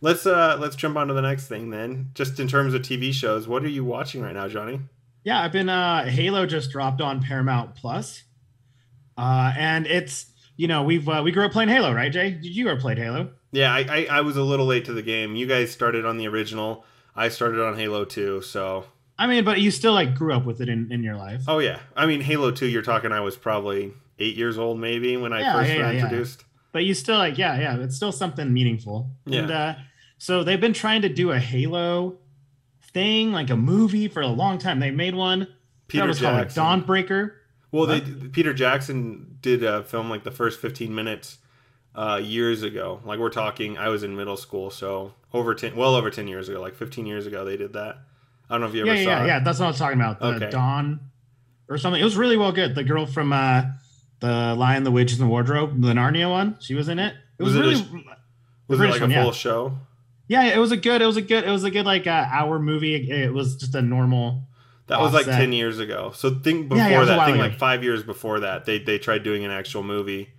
let's uh let's jump on to the next thing then. Just in terms of TV shows, what are you watching right now, Johnny? Yeah, I've been uh Halo just dropped on Paramount Plus. Uh and it's you know, we've uh, we grew up playing Halo, right, Jay? Did you ever played Halo? Yeah, I, I I was a little late to the game. You guys started on the original. I started on Halo 2, so I mean, but you still like grew up with it in, in your life. Oh yeah. I mean Halo 2 you're talking I was probably 8 years old maybe when I Yeah, first yeah, yeah, yeah. introduced. But you still like, yeah, yeah, it's still something meaningful. Yeah. And uh so they've been trying to do a Halo thing, like a movie for a long time. They made one Peter that was called like Jackson. Dawnbreaker. Well, they Peter Jackson did a film like the first 15 minutes uh, years ago. Like we're talking, I was in middle school, so over 10, well over 10 years ago, like 15 years ago, they did that. I don't know if you ever Yeah, saw yeah, it. yeah. That's what I was talking about. The Okay. Dawn or something. It was really well good. The girl from uh the Lion, the Witch, and the Wardrobe, the Narnia one. She was in it. It was, Was it a really Was it like one, a yeah. full show? yeah. It was a good. It was a good. It was a good like uh, hour movie. It was just a normal. That was like. 10 years ago. So think before Yeah, yeah, it was a that, think ago. like five years before that, they they tried doing an actual movie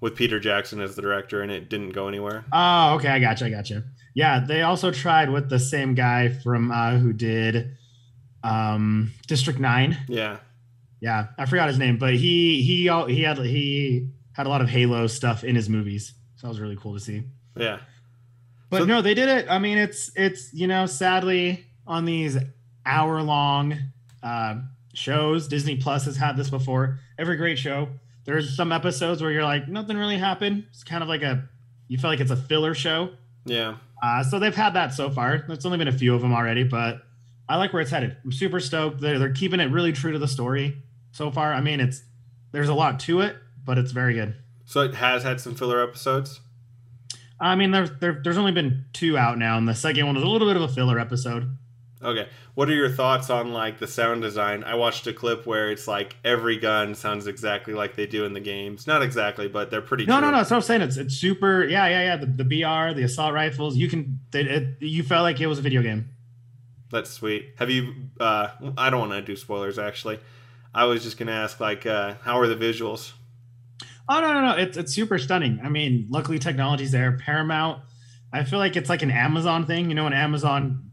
with Peter Jackson as the director, and it didn't go anywhere. Oh, okay. I gotcha. I gotcha. Yeah, they also tried with the same guy from uh who did um District Nine. Yeah, Yeah, I forgot his name, but he he he had he had a lot of Halo stuff in his movies, so that was really cool to see. yeah, But So- no, they did it. I mean, it's it's you know, sadly on these hour long uh, shows, Disney Plus has had this before. Every great show, there's some episodes where you're like, nothing really happened. It's kind of like a you feel like it's a filler show. yeah. Uh, so they've had that so far. There's only been a few of them already, but I like where it's headed. I'm super stoked. They're, they're keeping it really true to the story so far. I mean, it's there's a lot to it, but it's very good. So it has had some filler episodes. I mean, there's there, there's only been two out now, and the second one was a little bit of a filler episode. Okay. What are your thoughts on like the sound design? I watched a clip where it's like every gun sounds exactly like they do in the games. Not exactly, but they're pretty. No, true. no, no. That's what I'm saying. It's it's super. Yeah, yeah, yeah. The, the BR, the assault rifles. You can. They, it, you felt like it was a video game. That's sweet. Have you? uh I don't want to do spoilers. Actually, I was just gonna ask like, uh how are the visuals? Oh no, no, no! It's it's super stunning. I mean, luckily technology's there. Paramount. I feel like it's like an Amazon thing. You know, an Amazon,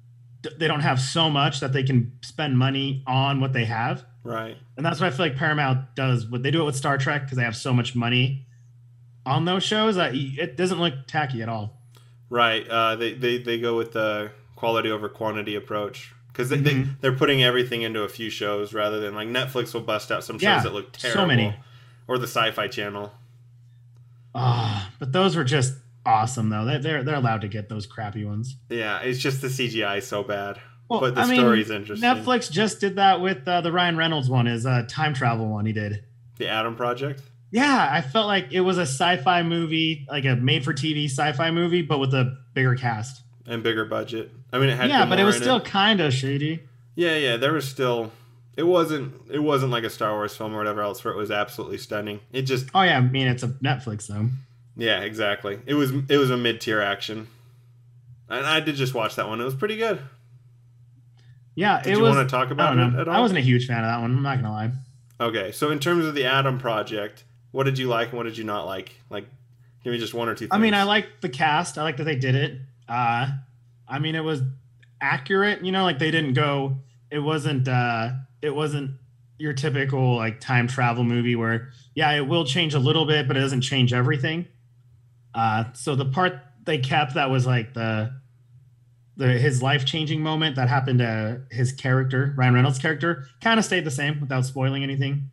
they don't have so much that they can spend money on what they have, Right. and that's what I feel like Paramount does. What they do it with Star Trek because they have so much money on those shows that it doesn't look tacky at all. Right. Uh, they, they they go with the quality over quantity approach because they, they Mhm. they're putting everything into a few shows rather than like Netflix will bust out some shows Yeah, that look terrible. so many. Or the Sci-Fi Channel. Ah, but those were just awesome though. They, they're they're allowed to get those crappy ones. Yeah, it's just the CGI so bad. Well, but the I mean, story's interesting. Netflix just did that with uh, the Ryan Reynolds one, is a time travel one he did. The Adam Project. Yeah, I felt like it was a sci-fi movie, like a made-for-TV sci-fi movie, but with a bigger cast. And bigger budget. I mean, it had Yeah, but it was still kind of shady. Yeah, yeah. There was still. It wasn't. It wasn't like a Star Wars film or whatever else where it was absolutely stunning. It just. Oh yeah, I mean it's a Netflix though. Yeah, exactly. It was. It was a mid tier action. And I did just watch that one. It was pretty good. Yeah, Did it you was. want to talk I about don't it at all? I wasn't a huge fan of that one. I'm not gonna lie. Okay, so in terms of the Adam Project, what did you like and what did you not like? Like, give me just one or two. Things. I mean, I like the cast. I like that they did it. Uh, I mean, it was accurate. You know, like they didn't go. It wasn't. uh It wasn't your typical like time travel movie where yeah, it will change a little bit, but it doesn't change everything. Uh, so the part they kept that was like the the his life changing moment that happened to his character, Ryan Reynolds' character, kind of stayed the same without spoiling anything.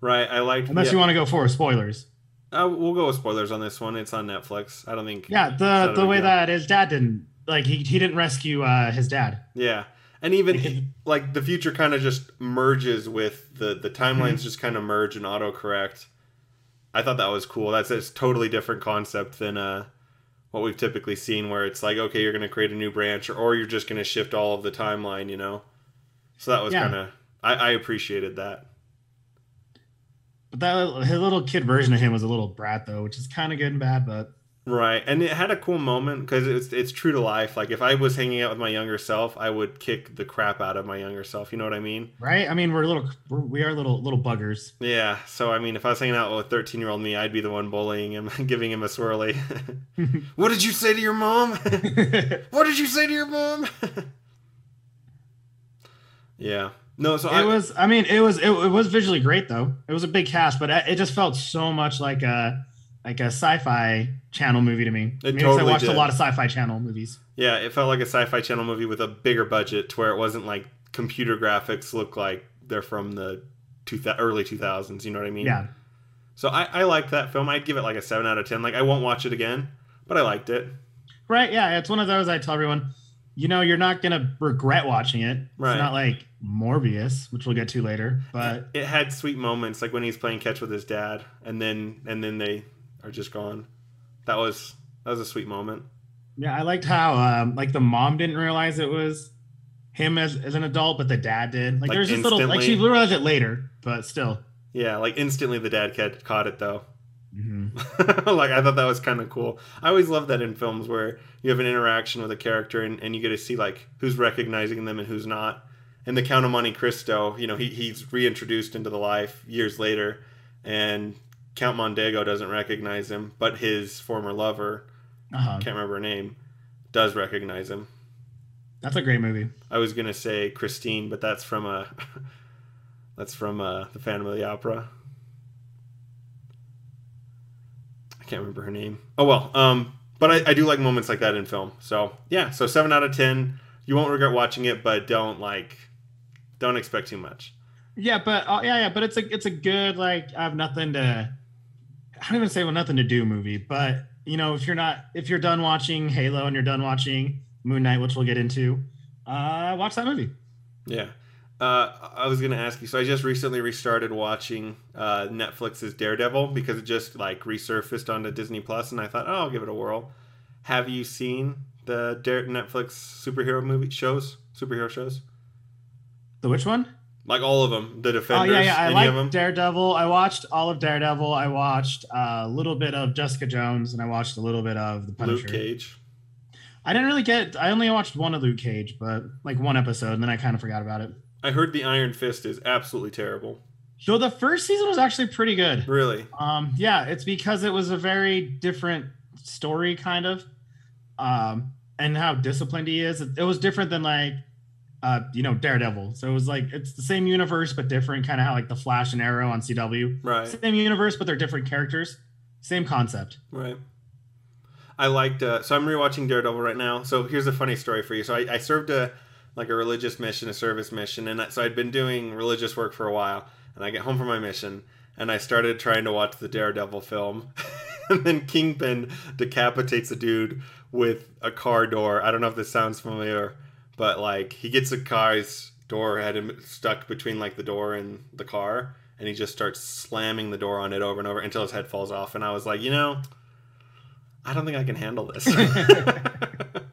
right. I liked. Unless yeah, you want to go for spoilers. Uh, we'll go with spoilers on this one. It's on Netflix. I don't think. Yeah, the the way deal. that his dad didn't like he, he didn't rescue uh, his dad. Yeah, and even like the future kind of just merges with the the timelines just kind of merge and autocorrect. I thought that was cool. That's a totally different concept than uh what we've typically seen, where it's like okay, you're going to create a new branch, or, or you're just going to shift all of the timeline. You know, so that was Yeah. kind of I, I appreciated that. But that his little kid version of him was a little brat though, which is kind of good and bad. But Right, and it had a cool moment because it's it's true to life. Like if I was hanging out with my younger self, I would kick the crap out of my younger self. You know what I mean? Right. I mean, we're little. We're, we are little little buggers. Yeah. So I mean, if I was hanging out with thirteen year old me, I'd be the one bullying him, giving him a swirly. what did you say to your mom? what did you say to your mom? yeah. No. So it I, was. I mean, it was. It, it was visually great though. It was a big cast, but it just felt so much like a like a sci-fi channel movie to me. It Maybe totally I watched did. a lot of sci-fi channel movies. Yeah, it felt like a sci-fi channel movie with a bigger budget, to where it wasn't like computer graphics look like they're from the two early two thousands. You know what I mean? Yeah. So I, I liked that film. I'd give it like a seven out of ten. Like I won't watch it again, but I liked it. Right. Yeah. It's one of those I tell everyone, you know, you're not gonna regret watching it. Right. It's not like Morbius, which we'll get to later, but It had sweet moments, like when he's playing catch with his dad, and then and then they are just gone. That was that was a sweet moment. yeah, I liked how um, like the mom didn't realize it was him as, as an adult, but the dad did. Like, Like, there's this little like she realized it later, but still. Yeah, like instantly the dad ca- caught it though. Mhm. like I thought that was kind of cool. I always love that in films where you have an interaction with a character and, and you get to see like who's recognizing them and who's not. In the Count of Monte Cristo, you know, he, he's reintroduced into the life years later, and Count Mondego doesn't recognize him, but his former lover, Uh-huh. can't remember her name, does recognize him. That's a great movie. I was gonna say Christine, but that's from a that's from uh, the Phantom of the Opera. I can't remember her name. Oh well, um, but I, I do like moments like that in film. So yeah, so seven out of ten. You won't regret watching it, but don't like, don't expect too much. Yeah, but uh, yeah, yeah, but it's a it's a good like I have nothing to I don't even say well nothing to do movie, but you know if you're not if you're done watching Halo and you're done watching Moon Knight, which we'll get into, uh, watch that movie. Yeah. Uh, I was gonna ask you. So I just recently restarted watching uh, Netflix's Daredevil because it just like resurfaced onto Disney Plus, and I thought, oh, I'll give it a whirl. Have you seen the Dare- Netflix superhero movie shows? Superhero shows, The which one? like all of them. The Defenders. Oh yeah, yeah. I like Daredevil. I watched all of Daredevil. I watched uh, a little bit of Jessica Jones, and I watched a little bit of the Punisher. Luke Cage. I didn't really get. I only watched one of Luke Cage, but like one episode, and then I kind of forgot about it. I heard the Iron Fist is absolutely terrible. So the first season was actually pretty good. Really? Um, yeah, it's because it was a very different story, kind of, um, and how disciplined he is. It, it was different than like, uh, you know, Daredevil. So it was like it's the same universe but different, kind of how like the Flash and Arrow on CW. Right. Same universe, but they're different characters. Same concept. Right. I liked. Uh, so I'm rewatching Daredevil right now. So here's a funny story for you. So I, I served a like a religious mission, a service mission, and so I'd been doing religious work for a while. And I get home from my mission, and I started trying to watch the Daredevil film, and then Kingpin decapitates a dude with a car door. I don't know if this sounds familiar, but like he gets a car's door had him stuck between like the door and the car, and he just starts slamming the door on it over and over until his head falls off. And I was like, you know. I don't think I can handle this.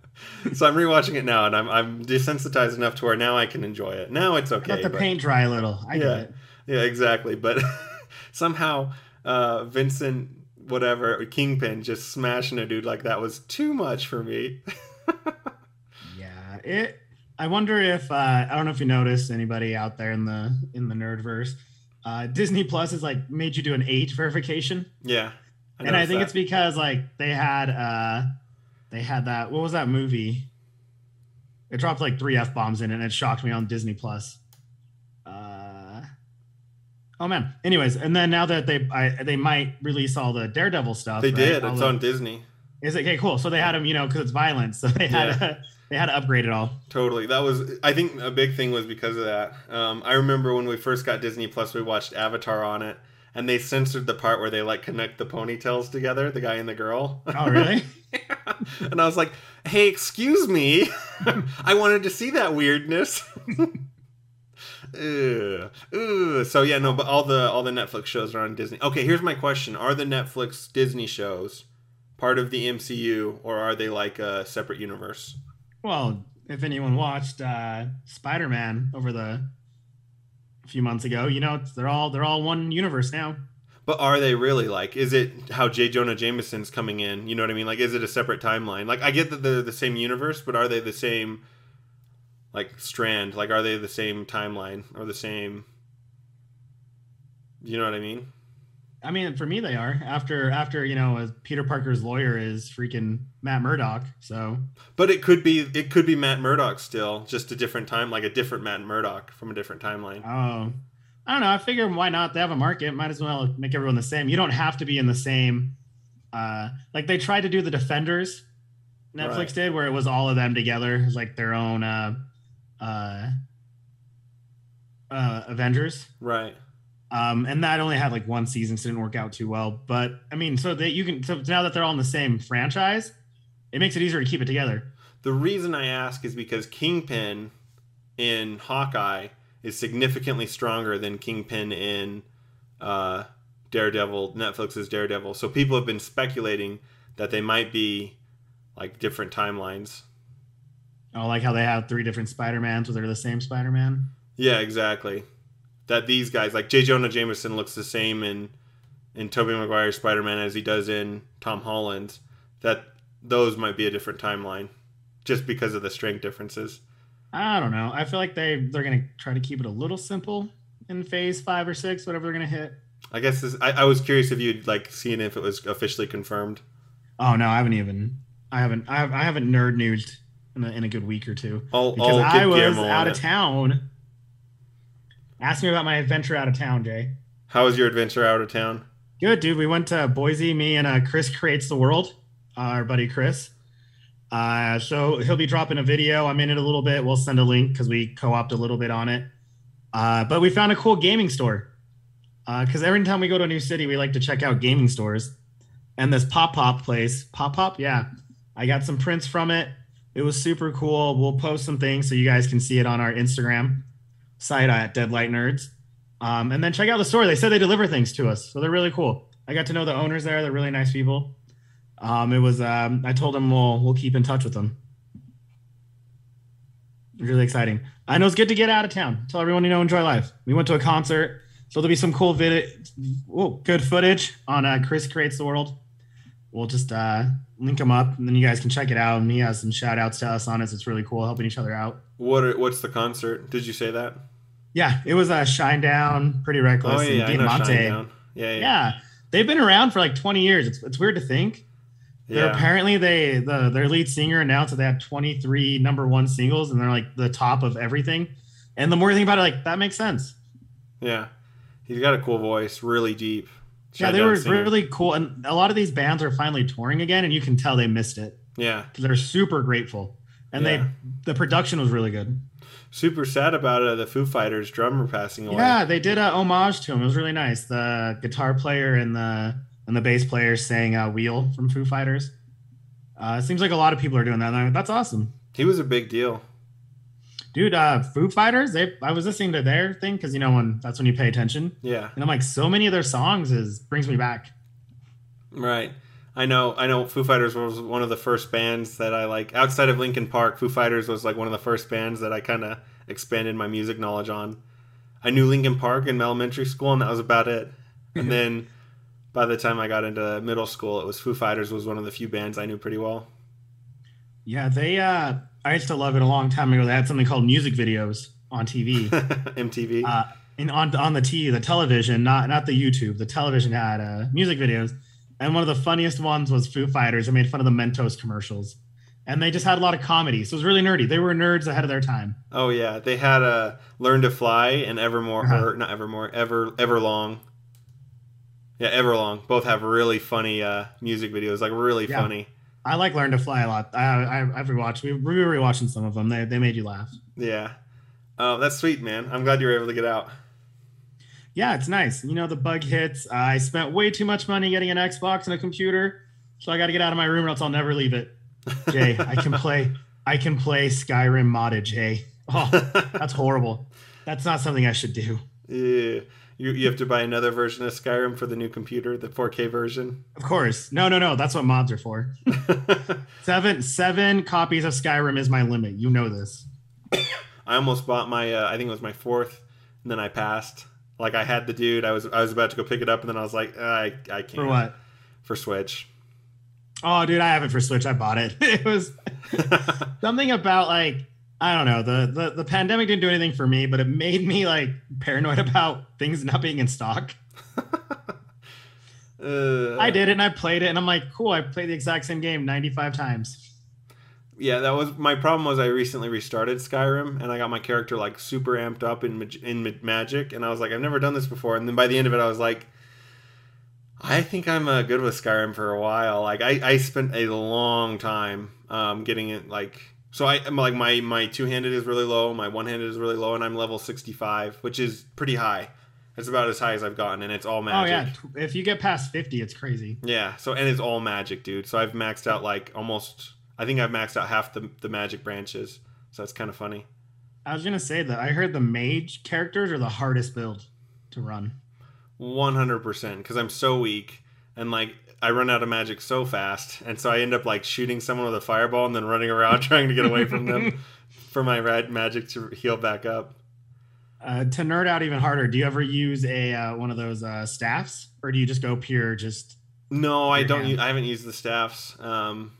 so I'm rewatching it now, and I'm I'm desensitized enough to where now I can enjoy it. Now it's okay. Let the but- paint dry a little. I Yeah. get it. yeah, exactly. But somehow uh, Vincent, whatever Kingpin, just smashing a dude like that was too much for me. Yeah, it. I wonder if uh, I don't know if you noticed anybody out there in the in the nerdverse. Uh, Disney Plus has like made you do an age verification, yeah, and I think that. it's because like they had uh they had that what was that movie? It dropped like three f bombs in it, and it shocked me on Disney Plus. Uh, oh man. Anyways, and then now that they I, they might release all the Daredevil stuff. they right? did. All It's the- on Disney. Is it okay? Cool. So they had them, you know, because it's violence. So they had Yeah. they had to upgrade it all. Totally. That was. I think a big thing was because of that. Um, I remember when we first got Disney Plus, we watched Avatar on it, and they censored the part where they like connect the ponytails together, the guy and the girl. Oh really? and I was like, "Hey, excuse me, I wanted to see that weirdness." Ugh. So yeah, no, but all the all the Netflix shows are on Disney. Okay, here's my question: Are the Netflix Disney shows part of the MCU, or are they like a separate universe? Well, if anyone watched uh, Spider Man over the a few months ago, you know they're all they're all one universe now. But are they really like? Is it how J. Jonah Jameson's coming in? You know what I mean? Like, is it a separate timeline? Like, I get that they're the same universe, but are they the same, like, strand? Like, are they the same timeline or the same? You know what I mean? I mean, for me, they are. After after you know, Peter Parker's lawyer is freaking Matt Murdock. So, but it could be it could be Matt Murdock still, just a different time, like a different Matt Murdock from a different timeline. Oh, I don't know. I figure why not? They have a market. Might as well make everyone the same. You don't have to be in the same. Uh, like they tried to do the Defenders, Netflix right. did, where it was all of them together, it was like their own uh, uh, uh, Avengers. Right. Um, and that only had like one season, so it didn't work out too well. But I mean, so that you can so now that they're all in the same franchise, it makes it easier to keep it together. The reason I ask is because Kingpin in Hawkeye is significantly stronger than Kingpin in uh, Daredevil, Netflix's Daredevil. So people have been speculating that they might be like different timelines. Oh, like how they have three different Spider Mans, but they're the same Spider Man. Yeah, exactly that these guys like J. Jonah Jameson looks the same in in Tobey Maguire's Spider Man as he does in Tom Holland's. That those might be a different timeline, just because of the strength differences. I don't know. I feel like they they're gonna try to keep it a little simple in Phase Five or Six, whatever they're gonna hit. I guess this, I, I was curious if you'd like seen if it was officially confirmed. Oh no, I haven't even. I haven't. I, have, I haven't nerd newsed in a, in a good week or two I'll, because I'll I was out of town Ask me about my adventure out of town, Jay. How was your adventure out of town? Good, dude. We went to Boise. Me and uh, Chris creates the world. Uh, our buddy Chris. Uh, so he'll be dropping a video. I'm in it a little bit. We'll send a link because we co-opt a little bit on it. Uh, but we found a cool gaming store. Because uh, every time we go to a new city, we like to check out gaming stores. And this Pop Pop place, Pop Pop, yeah, I got some prints from it. It was super cool. We'll post some things so you guys can see it on our Instagram site at Deadlight Nerds. Um, and then check out the store. They said they deliver things to us, so they're really cool. I got to know the owners there; they're really nice people. Um, it was. Um, I told them we'll we'll keep in touch with them. Really exciting. I know it's good to get out of town. Tell everyone you know enjoy life. We went to a concert, so there'll be some cool vid, oh, good footage on uh, Chris creates the world. We'll just uh, link them up, and then you guys can check it out. And he has some shout outs to us on it. It's really cool helping each other out. What are, what's the concert? Did you say that? Yeah, it was a uh, Shinedown, Pretty Reckless, oh, yeah, and Diamante. Yeah, yeah, yeah. They've been around for like 20 years. It's, it's weird to think. Yeah. They're apparently they the their lead singer announced that they had 23 number one singles and they're like the top of everything. And the more you think about it, like that makes sense. Yeah, he's got a cool voice, really deep. yeah, they were singer. really cool, and a lot of these bands are finally touring again, and you can tell they missed it. Yeah, they're super grateful, and yeah. they the production was really good super sad about uh, the Foo Fighters drummer passing away. Yeah, they did a homage to him. It was really nice. The guitar player and the and the bass player sang uh, "Wheel" from Foo Fighters. Uh, it seems like a lot of people are doing that. That's awesome. He was a big deal, dude. Uh, Foo Fighters. They, I was listening to their thing because you know when that's when you pay attention. Yeah, and I'm like, so many of their songs is brings me back. Right. I know, I know. Foo Fighters was one of the first bands that I like outside of Linkin Park. Foo Fighters was like one of the first bands that I kind of expanded my music knowledge on. I knew Linkin Park in elementary school, and that was about it. And then by the time I got into middle school, it was Foo Fighters was one of the few bands I knew pretty well. Yeah, they. uh I used to love it a long time ago. They had something called music videos on TV, MTV. Uh, and on on the T, the television, not not the YouTube. The television had uh, music videos and one of the funniest ones was Foo Fighters. They made fun of the Mentos commercials. And they just had a lot of comedy. So it was really nerdy. They were nerds ahead of their time. Oh yeah. They had a uh, Learn to Fly and Evermore uh-huh. or not Evermore, Ever Everlong. Yeah, Everlong. Both have really funny uh, music videos, like really yeah. funny. I like Learn to Fly a lot. I, I I've rewatched. We, we were rewatching some of them. They they made you laugh. Yeah. Oh, that's sweet, man. I'm glad you were able to get out yeah, it's nice. You know, the bug hits. I spent way too much money getting an Xbox and a computer, so I got to get out of my room, or else I'll never leave it. Jay, I can play. I can play Skyrim modded. Jay, oh, that's horrible. That's not something I should do. Yeah. You, you have to buy another version of Skyrim for the new computer, the 4K version. Of course. No, no, no. That's what mods are for. seven seven copies of Skyrim is my limit. You know this. I almost bought my. Uh, I think it was my fourth, and then I passed Like I had the dude, I was I was about to go pick it up, and then I was like, I I can't For what? for Switch. Oh, dude, I have it for Switch. I bought it. It was something about like I don't know. The, the the pandemic didn't do anything for me, but it made me like paranoid about things not being in stock. Uh, I did it and I played it, and I'm like, cool. I played the exact same game 95 times. Yeah, that was my problem. Was I recently restarted Skyrim and I got my character like super amped up in mag- in ma- Magic, and I was like, I've never done this before. And then by the end of it, I was like, I think I'm uh, good with Skyrim for a while. Like I, I spent a long time um, getting it like so. I am like my my two handed is really low, my one handed is really low, and I'm level 65, which is pretty high. It's about as high as I've gotten, and it's all magic. Oh yeah, if you get past 50, it's crazy. Yeah, so and it's all magic, dude. So I've maxed out like almost I think I've maxed out half the the magic branches. So that's kind of funny. I was gonna say that I heard the mage characters are the hardest build to run. 100% cuz I'm so weak and like I run out of magic so fast and so I end up like shooting someone with a fireball and then running around trying to get away from them for my rad magic to heal back up. Uh, to nerd out even harder, do you ever use a uh, one of those uh, staffs, or do you just go pure just? No, I don't. Use, I haven't used the staffs. Um,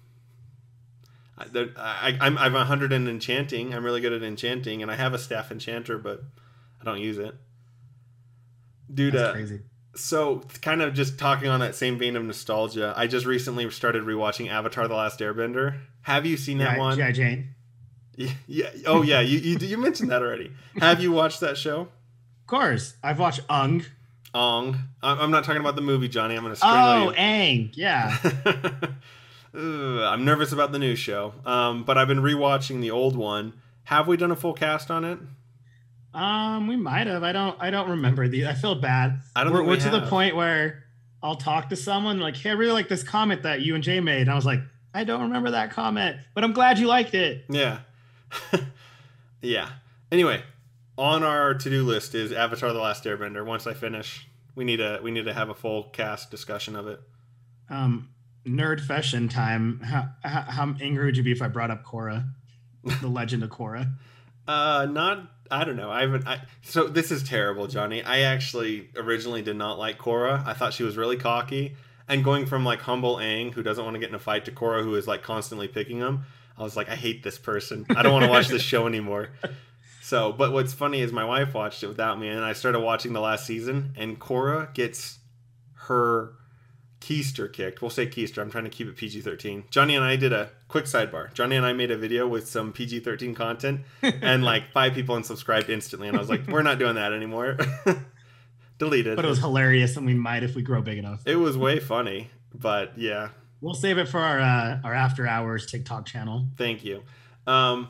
I, I, I'm I'm 100 in enchanting. I'm really good at enchanting, and I have a staff enchanter, but I don't use it. Dude, That's uh, crazy. so kind of just talking on that same vein of nostalgia. I just recently started rewatching Avatar: The Last Airbender. Have you seen that Yeah, one? GI Jane. Yeah, yeah. Oh yeah, you, you you mentioned that already. Have you watched that show? Of course, I've watched Ung. Ong. I'm I'm not talking about the movie, Johnny. I'm gonna strangle Oh, you. Aang. Yeah. Ugh, I'm nervous about the new show, um, but I've been rewatching the old one. Have we done a full cast on it? Um, we might have. I don't. I don't remember the. I feel bad. I don't We're, think we're we to the point where I'll talk to someone like, "Hey, I really like this comment that you and Jay made," and I was like, "I don't remember that comment, but I'm glad you liked it." Yeah, yeah. Anyway, on our to-do list is Avatar: The Last Airbender. Once I finish, we need a we need to have a full cast discussion of it. Um, nerd fashion time. How, how, how angry would you be if I brought up Korra, the Legend of Korra? Uh, not. I don't know. I haven't. I, so this is terrible, Johnny. I actually originally did not like Korra. I thought she was really cocky. And going from like humble Aang, who doesn't want to get in a fight, to Korra, who is like constantly picking him, I was like, I hate this person. I don't want to watch this show anymore. So, but what's funny is my wife watched it without me, and I started watching the last season, and Korra gets her keister kicked. We'll say keister. I'm trying to keep it PG 13. Johnny and I did a quick sidebar. Johnny and I made a video with some PG 13 content, and like five people unsubscribed instantly. And I was like, we're not doing that anymore. Deleted. But it was hilarious, and we might if we grow big enough. It was way funny, but yeah, We'll save it for our uh, our after hours TikTok channel. thank you. Um,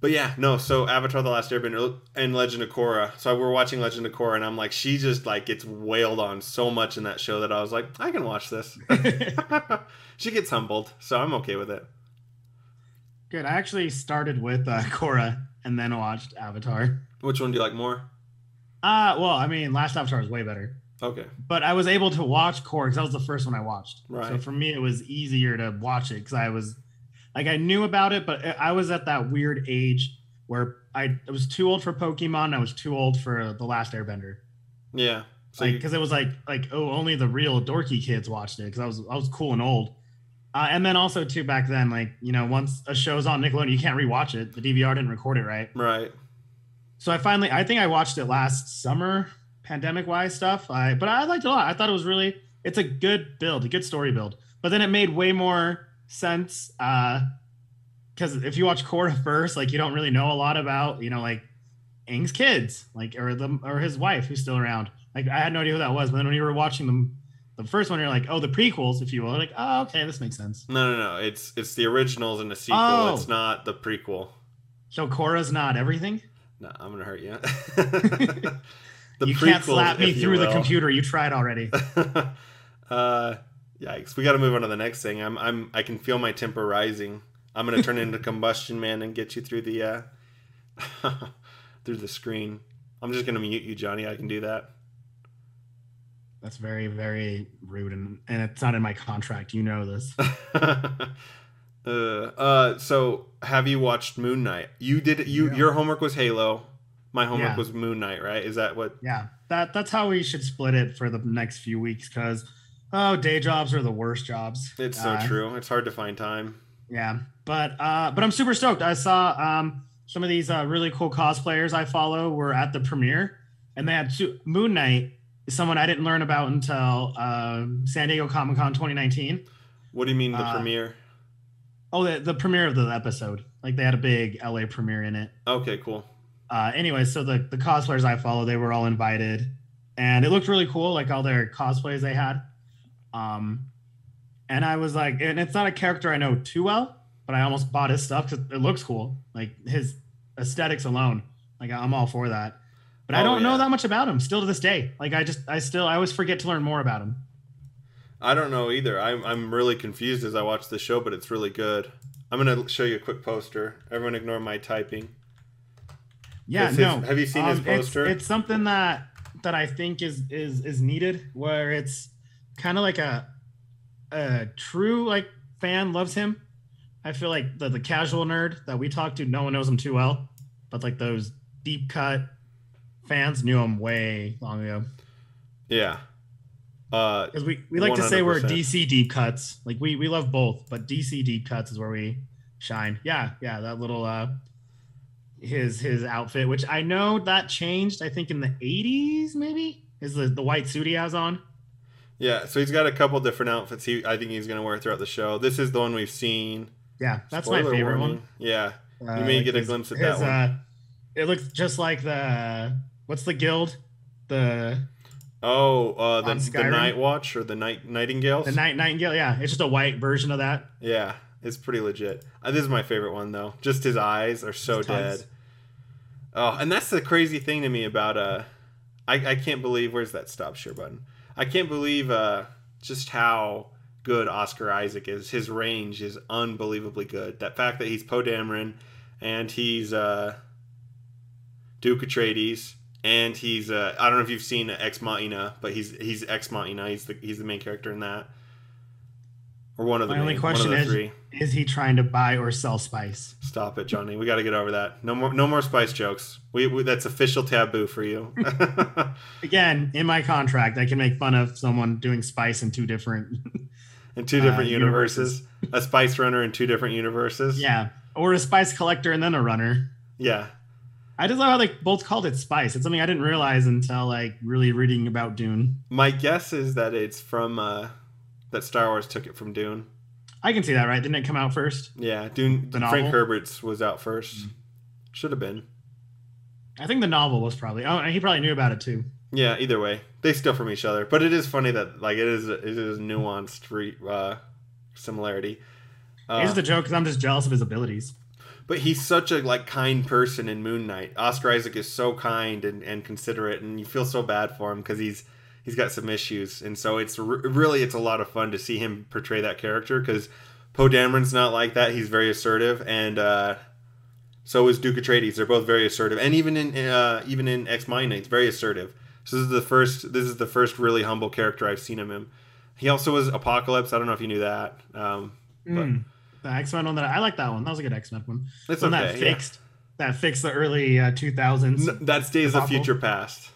but yeah, no. So Avatar: The Last Airbender and Legend of Korra. So we're watching Legend of Korra, and I'm like, she just like gets wailed on so much in that show that I was like, I can watch this. she gets humbled, so I'm okay with it. Good. I actually started with uh, Korra and then watched Avatar. Which one do you like more? Uh, well, I mean, last Avatar was way better, Okay, but I was able to watch Korra because that was the first one I watched. Right. So for me, it was easier to watch it because I was like, I knew about it, but I was at that weird age where I, I was too old for Pokemon. I was too old for The Last Airbender. yeah. So like because it was like like oh only the real dorky kids watched it because I was I was cool and old. Uh, and then also too back then like you know once a show's on Nickelodeon you can't rewatch it the DVR didn't record it right right. so I finally I think I watched it last summer pandemic wise stuff I but I liked it a lot I thought it was really it's a good build a good story build but then it made way more sense uh because if you watch Korra first like you don't really know a lot about you know like Aang's kids like or the or his wife who's still around like I had no idea who that was but then when you were watching them the first one you're like oh the prequels if you will like oh okay this makes sense No, no, no. It's it's the originals and the sequel. Oh. It's not the prequel. so Korra's not everything No, I'm gonna hurt you. the you can't slap me through the computer you tried already uh, yikes! We got to move on to the next thing. I'm, I'm, I can feel my temper rising. I'm gonna turn into combustion man and get you through the, uh, through the screen. I'm just gonna mute you, Johnny. I can do that. That's very, very rude, and and it's not in my contract. You know this. uh, uh, so have you watched Moon Knight? You did. You Yeah. your homework was Halo. My homework Yeah. was Moon Knight, right? Is that what? Yeah, that that's how we should split it for the next few weeks because oh, day jobs are the worst jobs. It's so Uh, true. It's hard to find time. Yeah, but uh, but I'm super stoked. I saw um some of these uh, really cool cosplayers I follow were at the premiere, and they had two, Moon Knight someone I didn't learn about until um San Diego Comic Con 2019. What do you mean the uh, premiere? Oh, the, the premiere of the episode. Like they had a big LA premiere in it. Okay, cool. uh anyway so the the cosplayers i follow they were all invited and it looked really cool like all their cosplays they had um and i was like and it's not a character i know too well but i almost bought his stuff because it looks cool like his aesthetics alone like i'm all for that but i Oh, don't yeah. know that much about him still to this day like i just i still i always forget to learn more about him I don't know either. I'm I'm really confused as I watch the show, but it's really good. I'm gonna show you a quick poster. Everyone, ignore my typing. yeah It's his- no have you seen his Um, it's- poster? it's, something that that i think is is is needed where it's kind of like a a true like fan loves him. I feel like the, the casual nerd that we talk to no one knows him too well but like those deep cut fans knew him way long ago. Yeah. Uh, because we, we like to say we're dc deep cuts. Like we we love both but dc deep cuts is where we shine. Yeah yeah that little uh his his outfit which i know that changed i think in the 80s maybe is the the white suit he has on yeah. So he's got a couple different outfits. He I think he's gonna wear throughout the show. This is the one we've seen. yeah that's my favorite warning. one Yeah. Uh, You may get a his- glimpse at that his, one. Uh, it looks just like the what's the guild the Oh, uh, the, the Night Watch or the Night Nightingales. the night nightingale yeah it's just a white version of that Yeah, it's pretty legit. Uh, this is my favorite one though. Just his eyes are so dead. Oh, and that's the crazy thing to me about uh, I I can't believe where's that stop share button. I can't believe uh just how good Oscar Isaac is. His range is unbelievably good. That fact that he's Poe Dameron and he's uh Duke Atreides and he's uh I don't know if you've seen Ex Machina, but he's he's Ex Machina. He's the he's the main character in that. Or one of the My only question one of the is- three. is he trying to buy or sell spice Stop it, Johnny. We got to get over that. No more, no more spice jokes. We, we that's official taboo for you. again in my contract i can make fun of someone doing spice in two different in two different Uh, universes. a spice runner in two different universes. yeah or a spice collector and then a runner yeah. i just love how they both called it spice it's something i didn't realize until like really reading about dune My guess is that it's from uh, that Star Wars took it from Dune. i can see that right didn't it come out first Yeah, Dune. The Frank novel? Herbert's was out 1st Mhm. Should have been. i think the novel was probably oh and he probably knew about it too Yeah. Either way, they steal from each other. But it is funny that like it is it is nuanced re, uh, similarity. Uh, Here's the joke because I'm just jealous of his abilities. But he's such a like kind person in Moon Knight. Oscar Isaac is so kind and, and considerate, and you feel so bad for him because he's he's got some issues, and so it's really it's a lot of fun to see him portray that character because Poe Dameron's not like that. He's very assertive, and uh, so is Duke Atreides. They're both very assertive, and even in uh, even in Ex Machina, he's very assertive. So this is the first this is the first really humble character I've seen him in. He also was Apocalypse. I don't know if you knew that. Um, Mm. The X Men one that I like that one. That was a good X Men one. it's one okay. that yeah. fixed that fixed the early uh, 2000s. N- That's Days of Apocalypse? Future Past.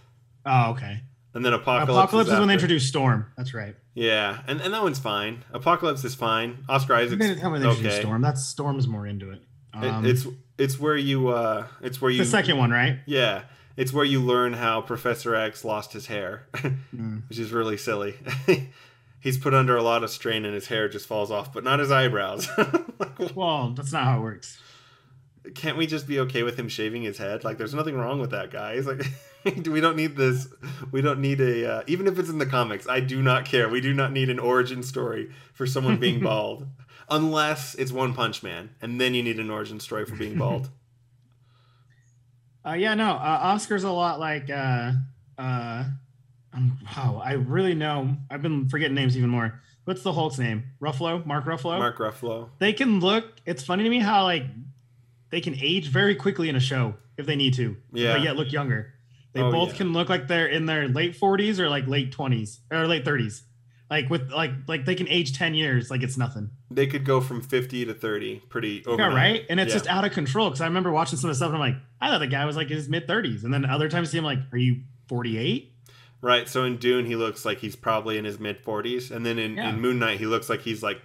Oh, okay. And then Apocalypse. Apocalypse, is, when they after. introduced Storm. That's right. Yeah, and, and that one's fine. Apocalypse is fine. Oscar They Isaac's didn't tell me they introduced okay. Storm. That's Storm's more into it. It- Um, it's it's where you uh it's where you the second one, right? yeah it's where you learn how Professor X lost his hair, Mm. which is really silly. He's put under a lot of strain and his hair just falls off, but not his eyebrows. Like, Well, that's not how it works. Can't we just be okay with him shaving his head? Like, there's nothing wrong with that, guys. Like, we don't need this. We don't need a. Uh, even if it's in the comics, I do not care. We do not need an origin story for someone being bald, unless it's One Punch Man, and then you need an origin story for being bald. Uh, yeah, no. Uh, Oscar's a lot like. Uh, uh, um, wow, I really know. I've been forgetting names even more. What's the Hulk's name? Ruffalo, Mark Ruffalo. Mark Ruffalo. They can look. It's funny to me how like they can age very quickly in a show if they need to. Yeah. but yet look younger. They Oh, both yeah. can look like they're in their late 40s or like late 20s or late 30s. Like with like like they can age ten years like it's nothing. They could go from 50 to 30 pretty Yeah, right. And it's Yeah. just out of control because I remember watching some of the stuff and I'm like, I thought the guy was like in his mid thirties, and then other times I see him like, are you forty eight? Right. So in Dune, he looks like he's probably in his mid 40s. And then in, in Moon Knight, he looks like he's like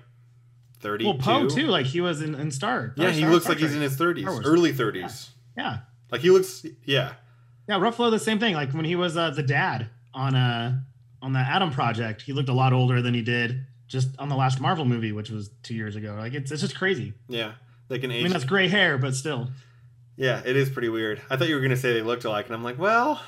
32. Well, Poe too, like he was in, in Star. Yeah, he Star- looks Star like he's in his 30s, early 30s. Yeah, Like he looks, yeah. yeah. Ruffalo, the same thing. Like when he was uh, the dad on uh on the Adam Project, he looked a lot older than he did just on the last Marvel movie, which was two years ago. Like it's it's just crazy. Yeah. They can I mean, that's gray hair, but still. yeah, it is pretty weird. I thought you were going to say they looked alike. And I'm like, well,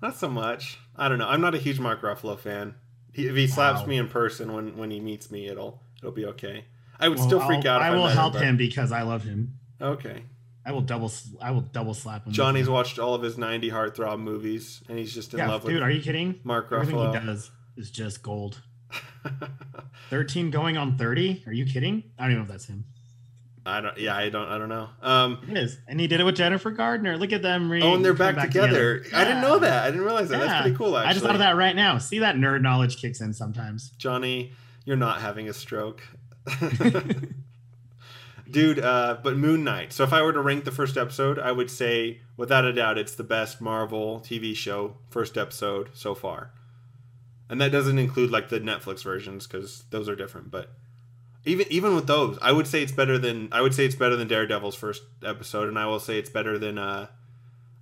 not so much. I don't know. I'm not a huge Mark Ruffalo fan. He, if he slaps Wow. me in person when, when he meets me, it'll it'll be okay. I would Well, still freak I'll- out. If I I will help but- him because I love him. Okay. I will double. I will double slap him. Johnny's watched all of his 90 heartthrob movies, and he's just in yeah, love dude. with Dude, Are you kidding? Mark Everything he Ruffalo. does is just gold. Thirteen going on thirty? Are you kidding? I don't even know if that's him. I don't. Yeah, I don't. I don't know. Um. It is, and he did it with Jennifer Gardner. Look at them. Re- Oh, and they're coming back, together. I didn't know that. I didn't realize that. Yeah. That's pretty cool. Actually, I just thought of that right now. See that nerd knowledge kicks in sometimes. Johnny, you're not having a stroke. Dude, uh, but Moon Knight. So if I were to rank the first episode, I would say, without a doubt, it's the best Marvel TV show first episode so far. And that doesn't include like the Netflix versions because those are different. But even even with those, I would say it's better than I would say it's better than Daredevil's first episode, and I will say it's better than uh,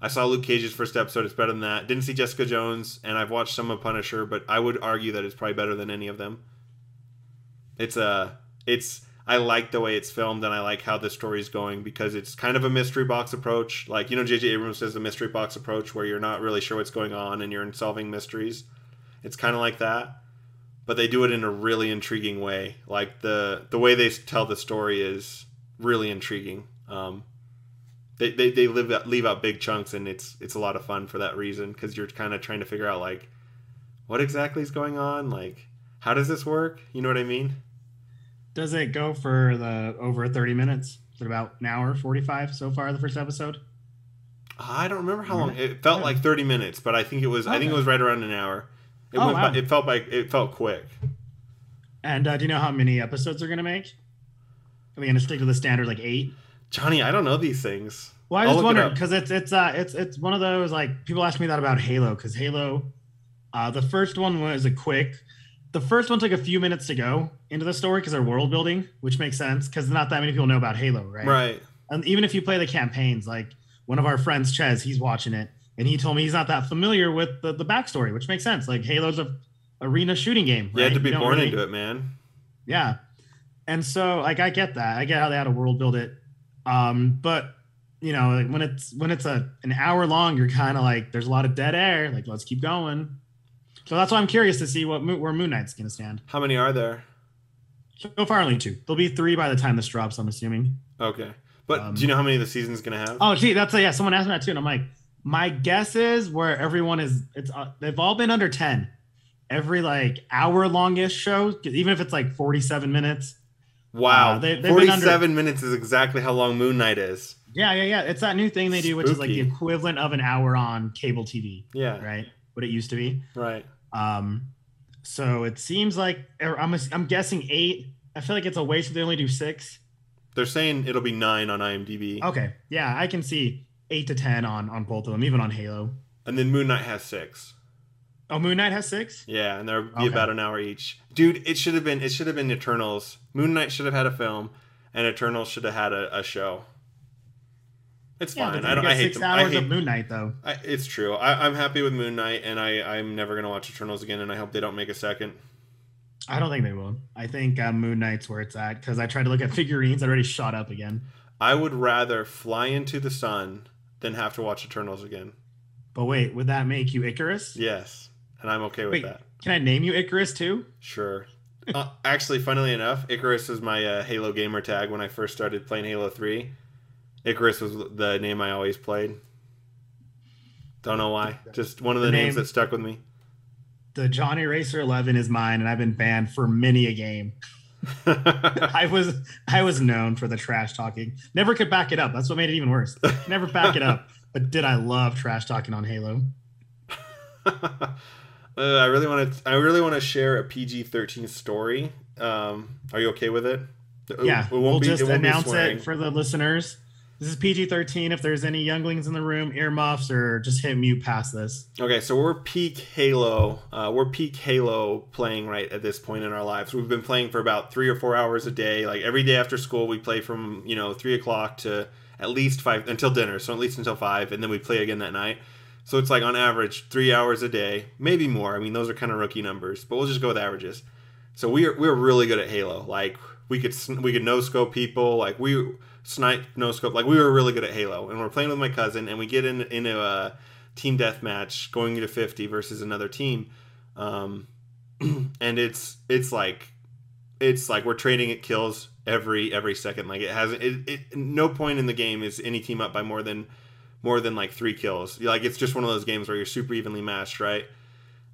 I saw Luke Cage's first episode. It's better than that. Didn't see Jessica Jones, and I've watched some of Punisher, but I would argue that it's probably better than any of them. It's uh, it's I like the way it's filmed, and I like how the story's going because it's kind of a mystery box approach. Like you know, J.J. Abrams says the mystery box approach, where you're not really sure what's going on and you're solving mysteries. It's kind of like that, but they do it in a really intriguing way. Like the the way they tell the story is really intriguing. Um, they, they, they leave out, leave out big chunks and it's it's a lot of fun for that reason because you're kind of trying to figure out like what exactly is going on like how does this work you know what i mean Does it go for the over thirty minutes? Is it about an hour forty five so far? The first episode. i don't remember how long it felt like 30 minutes but i think it was i think it was right around an hour it, Oh, by, wow. it felt like it felt quick And uh, do you know how many episodes they're gonna make? Are they gonna stick to the standard like eight? johnny i don't know these things Well, I I'll just it wondered up. because it's it's uh it's it's one of those like people ask me that about Halo because Halo, uh, the first one was a quick. The first one took a few minutes to go into the story because they're world building, which makes sense because not that many people know about Halo, right? right And even if you play the campaigns, like one of our friends, Ches, he's watching it, and he told me he's not that familiar with the, the backstory, which makes sense. Like Halo's a arena shooting game. you had to be born really- into it man yeah. And so like I get that. I get how they had to world build it. Um, but you know, like, when it's when it's a an hour long, you're kind of like there's a lot of dead air. Like let's keep going. So that's why I'm curious to see what where Moon Knight's gonna stand. how many are there So far only two. There'll be three by the time this drops. I'm assuming. okay but Um, do you know how many the season's gonna have Oh, gee, that's a, yeah. Someone asked me that too, and I'm like, my guess is where everyone is. It's uh, they've all been under ten. Every like hour longish show, even if it's like 47 minutes. wow uh, they- they've been under- 47 minutes is exactly how long moon knight is Yeah, yeah, yeah. It's that new thing they do, which is like the equivalent of an hour on cable TV, yeah right? What it used to be. right Um, so it seems like I'm I'm guessing eight. I feel like it's a waste if they only do six. They're saying it'll be nine on IMDb, Okay, yeah, I can see eight to ten on on both of them, even on Halo. and then Moon Knight has six. Oh, Moon Knight has six. Yeah, and they'll be Okay. about an hour each. Dude, it should have been it should have been Eternals. Moon Knight should have had a film, and Eternals should have had a, a show. It's Yeah, fine. I don't. I hate six them. I hours hate, of Moon Knight though. I, it's true. I, I'm happy with Moon Knight, and I I'm never gonna watch Eternals again, and I hope they don't make a second. I don't think they will. I think uh, Moon Knight's where it's at because I tried to look at figurines. I already shot up again. I would rather fly into the sun than have to watch Eternals again. But wait, would that make you Icarus? Yes, and I'm okay with Wait, that. can I name you Icarus too? Sure. Uh, actually, funnily enough, Icarus was my uh, Halo gamer tag when I first started playing Halo 3. Icarus was the name I always played. Don't know why. Just one of the, The names name- that stuck with me. The Johnny Racer 11 is mine, and I've been banned for many a game. I was I was known for the trash talking. Never could back it up. That's what made it even worse. Never back it up. But did I love trash talking on Halo? Uh, I really want to. I really want to share a PG thirteen story. Um, are you okay with it? Yeah, it won't we'll be- just announce it for the listeners. This is PG 13. If there's any younglings in the room, earmuffs, or just hit mute past this. Okay, so we're peak Halo. Uh, we're peak Halo playing right at this point in our lives. We've been playing for about three or four hours a day. Like every day after school, we play from you know three o'clock to at least five until dinner. So at least until five, and then we play again that night. So it's like on average three hours a day, maybe more. I mean, those are kind of rookie numbers, but we'll just go with averages. So we are we're really good at Halo. Like we could we could no scope people. Like we snipe no scope. Like we were really good at Halo, and we're playing with my cousin, and we get in into a team death match going into fifty versus another team, um, and it's it's like it's like we're trading at kills every every second. Like it hasn't it, it no point in the game is any team up by more than more than like three kills. Like it's just one of those games where you're super evenly matched, right?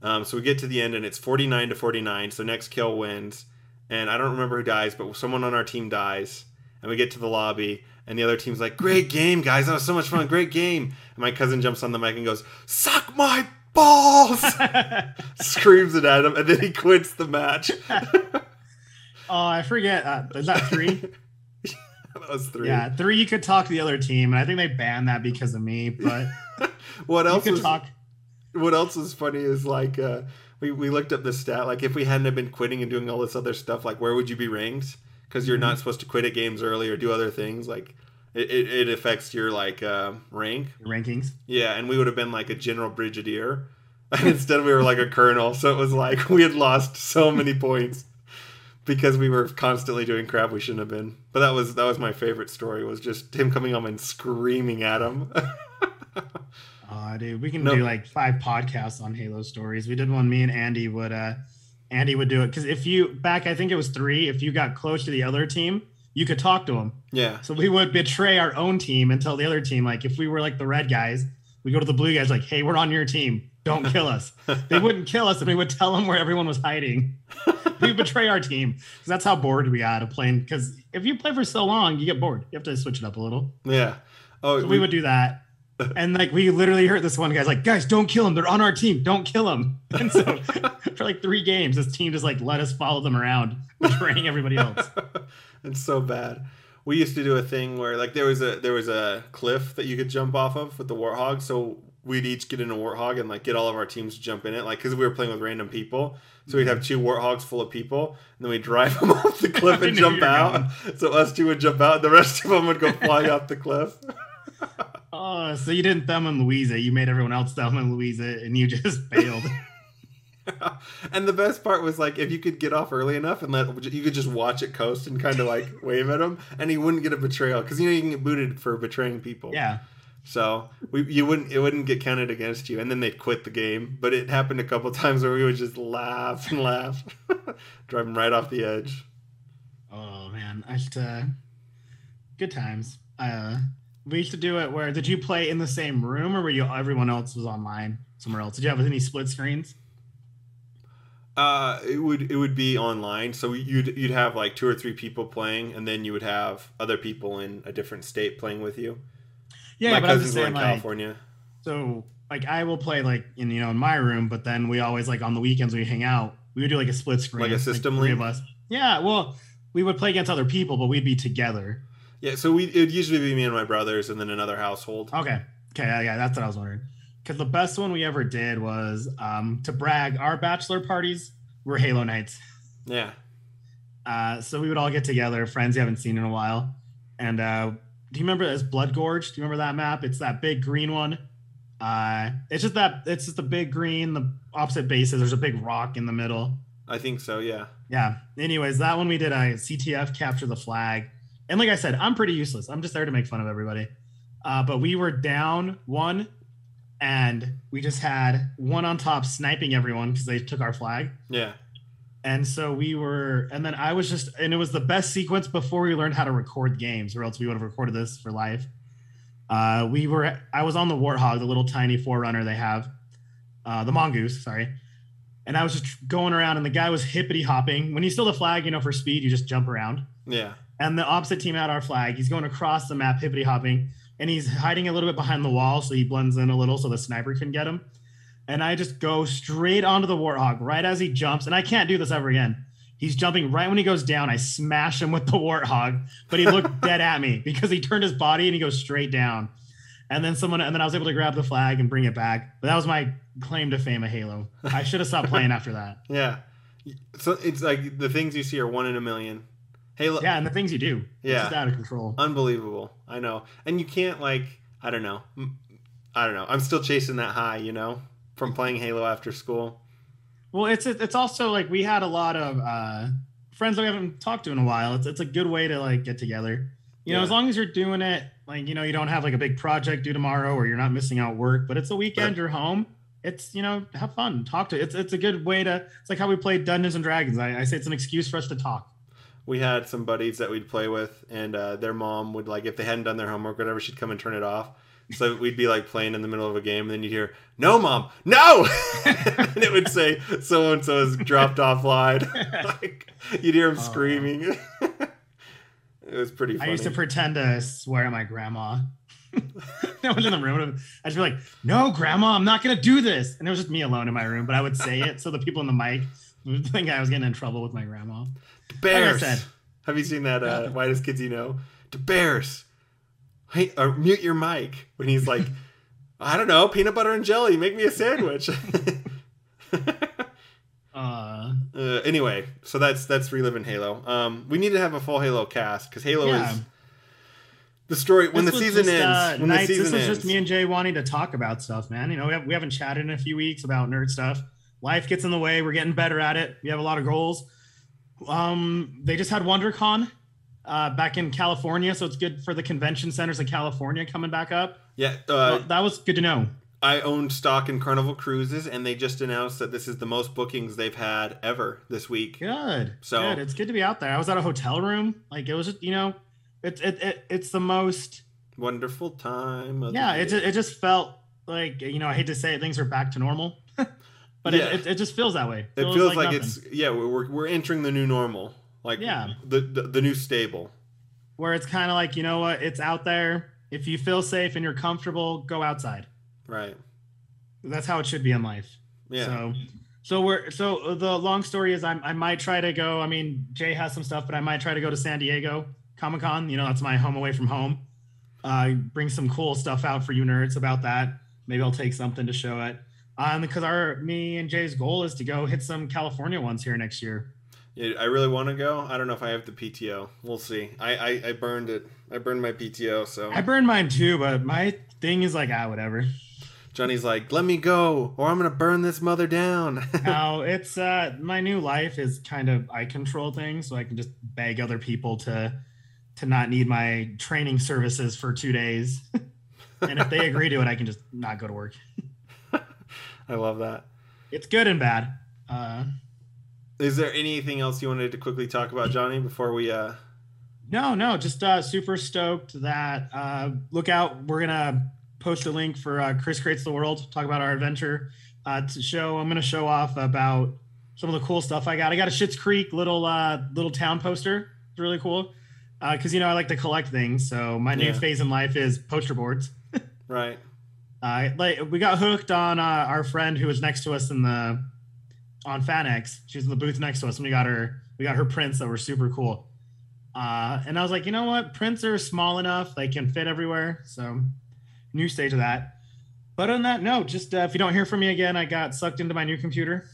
Um, so we get to the end and it's 49 to 49. So next kill wins. And I don't remember who dies, but someone on our team dies. And we get to the lobby and the other team's like, "Great game, guys! That was so much fun. Great game!" And my cousin jumps on the mic and goes, "Suck my balls!" Screams it at him, and then he quits the match. oh, I forget. Uh, is that three? that was three. yeah, three. You could talk to the other team, and I think they banned that because of me. But What you else could was talk. what else is funny is like uh, we, we looked up the stat like if we hadn't have been quitting and doing all this other stuff like where would you be ranked because you're not supposed to quit at games early or do other things like it, it, affects your like uh, rank rankings. yeah and we would have been like a general brigadier and instead we were like a colonel so it was like we had lost so many points because we were constantly doing crap we shouldn't have been but that was that was my favorite story was just him coming home and screaming at him Oh, dude, we can No. do like five podcasts on Halo stories. We did one. Me and Andy would. uh Andy would do it because if you back, I think it was three. If you got close to the other team, you could talk to them. yeah So we would betray our own team and tell the other team, like if we were like the red guys, we go to the blue guys, like, hey, we're on your team. Don't kill us. they wouldn't kill us, and we would tell them where everyone was hiding. we betray our team because that's how bored we got of playing. Because if you play for so long, you get bored. You have to switch it up a little. yeah oh So we would do that. And like we literally heard this one guy's like, guys, don't kill them. They're on our team. Don't kill them. And so for like three games, this team just like let us follow them around, betraying everybody else. it's so bad. We used to do a thing where like there was a there was a cliff that you could jump off of with the warthog. So we'd each get in a warthog and like get all of our teams to jump in it, like because we were playing with random people. So we'd have two warthogs full of people, and then we'd drive them off the cliff and jump out. So us two would jump out, and the rest of them would go flying off the cliff. Oh, so you didn't Thelma and Louise it. You made everyone else Thelma and Louise it, and you just failed. and the best part was like if you could get off early enough and let you could just watch it coast and kind of like wave at him, and he wouldn't get a betrayal because you know you can get booted for betraying people. yeah. So we you wouldn't it wouldn't get counted against you, and then they'd quit the game. But it happened a couple times where we would just laugh and laugh, drive them right off the edge. Oh man, I just uh, good times. Uh, we used to do it where did you play in the same room or were you everyone else was online somewhere else? Did you have any split screens? Uh, it would it would be online, so you'd you'd have like two or three people playing, and then you would have other people in a different state playing with you. Yeah, My but I'm cousins were in like California. so like I will play like in you know in my room, but then we always like on the weekends we hang out, we would do like a split screen, Like a system three link? of us. Yeah, well, we would play against other people, but we'd be together. Yeah, so we it would usually be me and my brothers, and then another household. Okay. Okay. Yeah, yeah, that's what I was wondering. Because the best one we ever did was um, to brag. Our bachelor parties were Halo nights. Yeah, Uh, so we would all get together, friends you haven't seen in a while. And uh, do you remember as Blood Gulch? Do you remember that map? It's that big green one. Uh, it's just that it's just the big green, the opposite bases. There's a big rock in the middle. I think so. Yeah. Yeah. Anyways, that one we did a CTF capture the flag. And like I said, I'm pretty useless. I'm just there to make fun of everybody. Uh, but we were down one and we just had one on top sniping everyone because they took our flag. Yeah. And so we were, and then I was just, and it was the best sequence before we learned how to record games, or else we would have recorded this for life. Uh, we were, I was on the Warthog, the little tiny forerunner they have, uh, the Mongoose, sorry. And I was just going around, and the guy was hippity hopping. When you steal the flag, you know, for speed, you just jump around. Yeah. And the opposite team had our flag. He's going across the map, hippity hopping, and he's hiding a little bit behind the wall, so he blends in a little, so the sniper can get him. and I just go straight onto the warthog right as he jumps, and I can't do this ever again. He's jumping right when he goes down. I smash him with the warthog, but he looked dead at me because he turned his body and he goes straight down. And then someone, and then I was able to grab the flag and bring it back. But that was my claim to fame of Halo. I should have stopped playing after that. Yeah. So it's like the things you see are one in a million. Halo. Yeah, and the things you do. Yeah. It's just out of control. Unbelievable. I know. And you can't like I don't know. I don't know. I'm still chasing that high, you know, from playing Halo after school. Well, it's it's also like we had a lot of uh, friends that we haven't talked to in a while. It's it's a good way to like get together. You know, Yeah. as long as you're doing it, like you know, you don't have like a big project due tomorrow, or you're not missing out work. But it's a weekend, Right. you're home. It's you know, have fun, talk to. It's it's a good way to. It's like how we played Dungeons and Dragons. I, I say it's an excuse for us to talk. We had some buddies that we'd play with, and uh, their mom would like if they hadn't done their homework, whatever, she'd come and turn it off. So we'd be like playing in the middle of a game, and then you'd hear, "No, mom, no," and it would say, "So and so has dropped off line." like you'd hear him Oh. screaming. it was pretty Funny. I used to pretend to swear at my grandma. no one's in the room. I'd just be like, "No, grandma, I'm not gonna do this," and it was just me alone in my room. But I would say it so the people in the mic would think I was getting in trouble with my grandma. Bears. said. Have you seen that? Uh, Yeah. Whitest kids you know. The Bears. Hey, or mute your mic when he's like, I don't know, peanut butter and jelly. Make me a sandwich. Uh, uh, anyway, so that's that's reliving Halo. Um, we need to have a full Halo cast because Halo Yeah. is the story when This the season just, uh, ends. when nights- the season this was just me and Jay wanting to talk about stuff, man. You know, we, have, we haven't chatted in a few weeks about nerd stuff. Life gets in the way. We're getting better at it. We have a lot of goals. Um, they just had WonderCon uh, back in California, so it's good for the convention centers of California coming back up. yeah, uh, Well, that was good to know. I owned stock in Carnival Cruises, and they just announced that this is the most bookings they've had ever this week. Good. So- good. It's good to be out there. I was at a hotel room. Like it was just, you know, it's it, it it's the most Wonderful time. Of the yeah, it just, it just felt like you know, I hate to say it, things are back to normal. but Yeah. it, it, it just feels that way. It feels like, nothing. it's yeah we're, we're entering the new normal like Yeah. the the, the new stable where it's kind of like, you know what, it's out there. If you feel safe and you're comfortable, go outside. right That's how it should be in life. yeah So, so we're so the long story is I I might try to go. I mean, Jay has some stuff, but I might try to go to San Diego Comic Con. You know, that's my home away from home. Uh, bring some cool stuff out for you nerds about that. Maybe I'll take something to show it. Um, because our me and Jay's goal is to go hit some California ones here next year. Yeah, I really want to go. I don't know if I have the PTO. We'll see. I, I I burned it. I burned my PTO. So I burned mine too, but my thing is like ah whatever. Johnny's like, "Let me go, or I'm gonna burn this mother down." no, it's uh my new life is kind of I control things, so I can just beg other people to to not need my training services for two days. and if they agree to it, I can just not go to work. I love that. It's good and bad. Uh Is there anything else you wanted to quickly talk about, Johnny, before we? uh no, no, just uh super stoked that uh look out, we're gonna post a link for uh Chris Creates the World, talk about our adventure uh to show I'm gonna show off about some of the cool stuff I got. I got a Schitt's Creek little uh little town poster. It's really cool. Uh, because you know I like to collect things. So my new Yeah. phase in life is poster boards. Right. Uh, like we got hooked on uh, our friend who was next to us in the on FanX. She was in the booth next to us, and we got her we got her prints that were super cool. Uh, and I was like, you know what, prints are small enough; they can fit everywhere. So, new stage of that. But on that note, just uh, if you don't hear from me again, I got sucked into my new computer.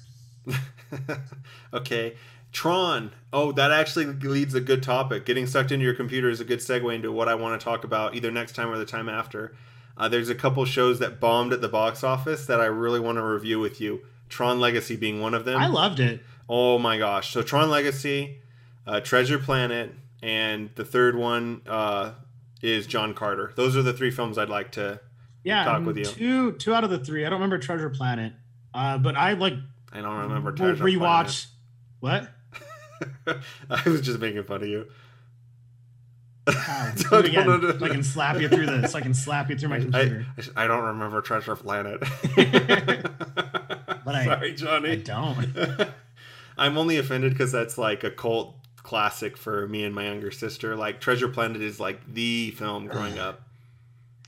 okay. Tron. Oh, that actually leads a good topic. Getting sucked into your computer is a good segue into what I want to talk about either next time or the time after. Uh, there's a couple shows that bombed at the box office that I really want to review with you. Tron Legacy being one of them. I loved it. Oh my gosh. So Tron Legacy, uh, Treasure Planet, and the third one uh, is John Carter. Those are the three films I'd like to. Yeah, Talk um, with you. two two out of the three. I don't remember Treasure Planet, uh, but I like I don't remember Treasure rewatch. What? I was just making fun of you. Do it again. don't- don't- I can slap you through this. I can slap you through my computer. I, I don't remember Treasure Planet. But I- Sorry, I, Johnny. don't. I'm only offended because that's like a cult classic for me and my younger sister. Like Treasure Planet is like the film growing up.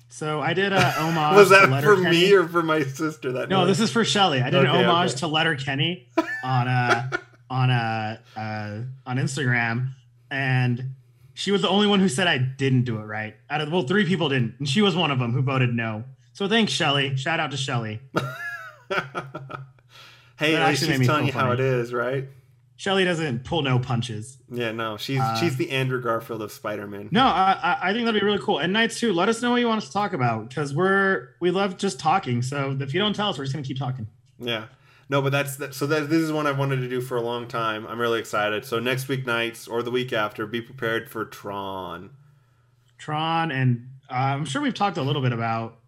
So I did a homage. Was that for me or for my sister? That No, night? this is for Shelly. I did Okay, an homage okay. to Letterkenny on uh on uh, uh on Instagram, and she was the only one who said I didn't do it right. Out of well, three people didn't, and she was one of them who voted no. So thanks, Shelly. Shout out to Shelly. hey, at least she's telling you how it is, right? Shelly doesn't pull no punches. Yeah, no, she's Uh, she's the Andrew Garfield of Spider-Man. No, I, I- I think that'd be really cool. And nights too. Let us know what you want us to talk about because we're we love just talking. So if you don't tell us, we're just gonna keep talking. Yeah. No, but that's that, so that this is one I've wanted to do for a long time. I'm really excited. So next week nights or the week after, be prepared for Tron. Tron and uh, I'm sure we've talked a little bit about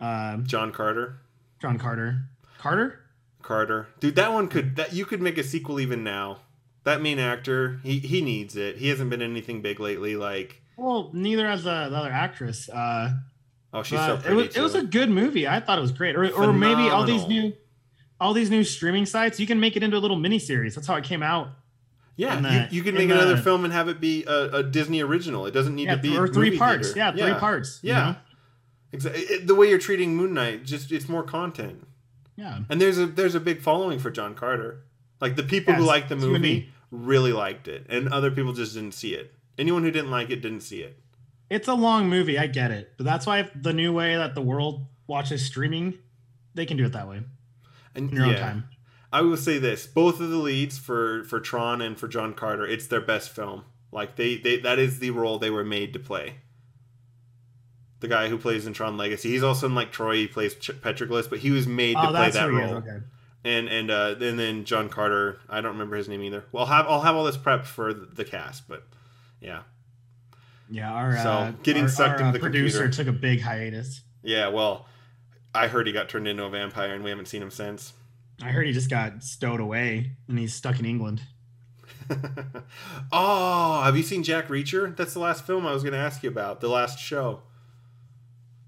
um, John Carter. John Carter. Carter. Carter. Dude, that one could that you could make a sequel even now. That main actor, he he needs it. He hasn't been anything big lately. Like, Well, neither has the, the other actress. Uh, oh, she's so it pretty was it was a good movie. I thought it was great. Or, or maybe all these new all these new streaming sites, you can make it into a little mini series. That's how it came out. yeah, the- you, uh, you can make uh, another film and have it be a, a Disney original. It doesn't need Yeah, to be or three parts. theater. Yeah, three parts. you Yeah. know? Exactly. The way you're treating Moon Knight, just it's more content. Yeah. And there's a there's a big following for John Carter. Like the people who liked the you movie really liked it, and other people just didn't see it. Anyone who didn't like it didn't see it. It's a long movie. I get it. But that's why the new way that the world watches streaming, they can do it that way in your own time. I will say this: both of the leads for for Tron and for John Carter, it's their best film. Like they they that is the role they were made to play. The guy who plays in Tron Legacy, he's also in like Troy. He plays Ch- but he was made to Oh, play that role. Okay. and and uh, and then John Carter. I don't remember his name either. Well, I'll have I'll have all this prepped for the the cast, but yeah, Yeah, our So, uh, getting our, sucked our, into uh, the producer computer. took a big hiatus. yeah. Well, I heard he got turned into a vampire, and we haven't seen him since. I heard he just got stowed away and he's stuck in England. oh, have you seen Jack Reacher? That's the last film I was going to ask you about. The last show,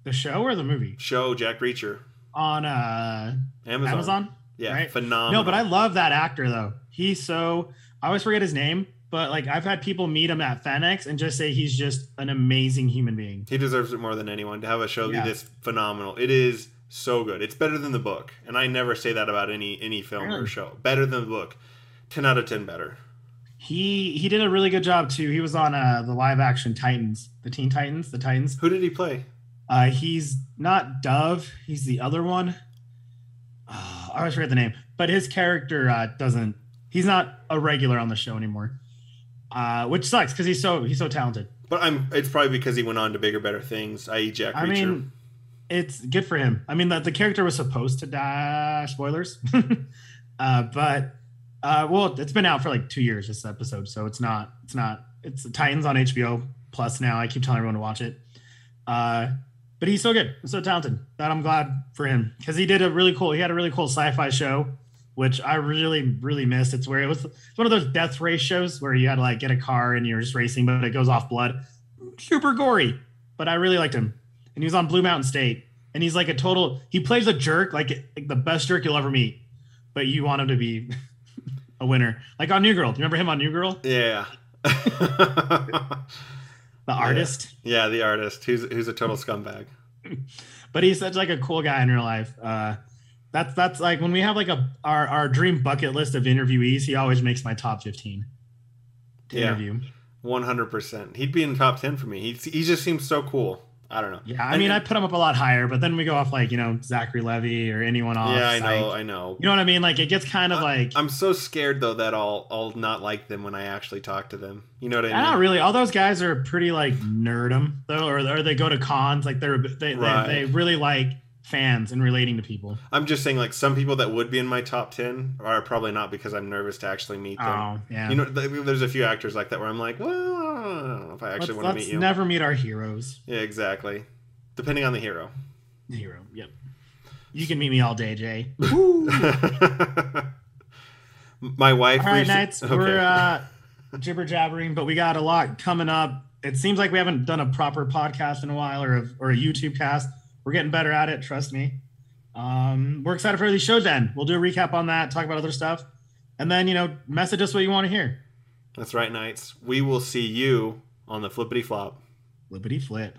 The show or the movie show Jack Reacher, on uh, Amazon. Amazon. Yeah, right? phenomenal. No, but I love that actor though. He's so I always forget his name, but like I've had people meet him at FanX and just say he's just an amazing human being. he deserves it more than anyone to have a show Yeah. be this phenomenal. It is so good. It's better than the book, and I never say that about any any film or show. Better than the book. Ten out of ten better. He he did a really good job too. He was on uh, the live action Titans, the Teen Titans, the Titans. Who did he play? Uh, he's not Dove. He's the other one. Oh, I always forget the name, but his character uh, doesn't. He's not a regular on the show anymore, uh, which sucks because he's so he's so talented. But I'm. It's probably because he went on to bigger, better things. I.e., Jack Reacher. I mean, it's good for him. I mean, the, the character was supposed to die. Spoilers, uh, but uh, well, it's been out for like two years. This episode, so it's not. It's not. It's Titans on HBO Plus now. I keep telling everyone to watch it. Uh, but he's so good, so talented that I'm glad for him because he did a really cool. He had a really cool sci-fi show, which I really, really missed. It's where it was it's one of those death race shows where you had to like get a car and you're just racing, but it goes off blood. Super gory, but I really liked him. And he was on Blue Mountain State, and he's like a total. He plays a jerk, like, like the best jerk you'll ever meet. But you want him to be a winner, like on New Girl. Do you remember him on New Girl, yeah. the artist? yeah, the artist who's who's a total scumbag. But he's such like a cool guy in real life. Uh, that's that's like when we have like a our our dream bucket list of interviewees. He always makes my top fifteen to Yeah. interview. One hundred percent. He'd be in the top ten for me. He he just seems so cool. I don't know. Yeah, I mean, I put him up a lot higher, but then we go off like you know Zachary Levi or anyone off. yeah, I know, site. I know. You know what I mean? Like it gets kind of like I'm so scared though that I'll I'll not like them when I actually talk to them. You know what I ah, mean? not really. All those guys are pretty like nerdum though, or, or they go to cons. Like they're they, Right. they, they really like fans and relating to people. I'm just saying like some people that would be in my top ten are probably not because I'm nervous to actually meet them. Oh yeah. You know, there's a few actors like that where I'm like, well, I know if I let's, actually want to let's meet you. never meet our heroes. yeah, exactly. Depending on the hero. Hero. Yep. You can meet me all day, Jay. My wife. All right, Knights. We're uh, jibber jabbering, but we got a lot coming up. It seems like we haven't done a proper podcast in a while or a, or a YouTube cast. We're getting better at it. Trust me. Um, we're excited for these shows. Then we'll do a recap on that, talk about other stuff, and then you know, message us what you want to hear. That's right, Knights. We will see you on the flippity flop. Flippity flip.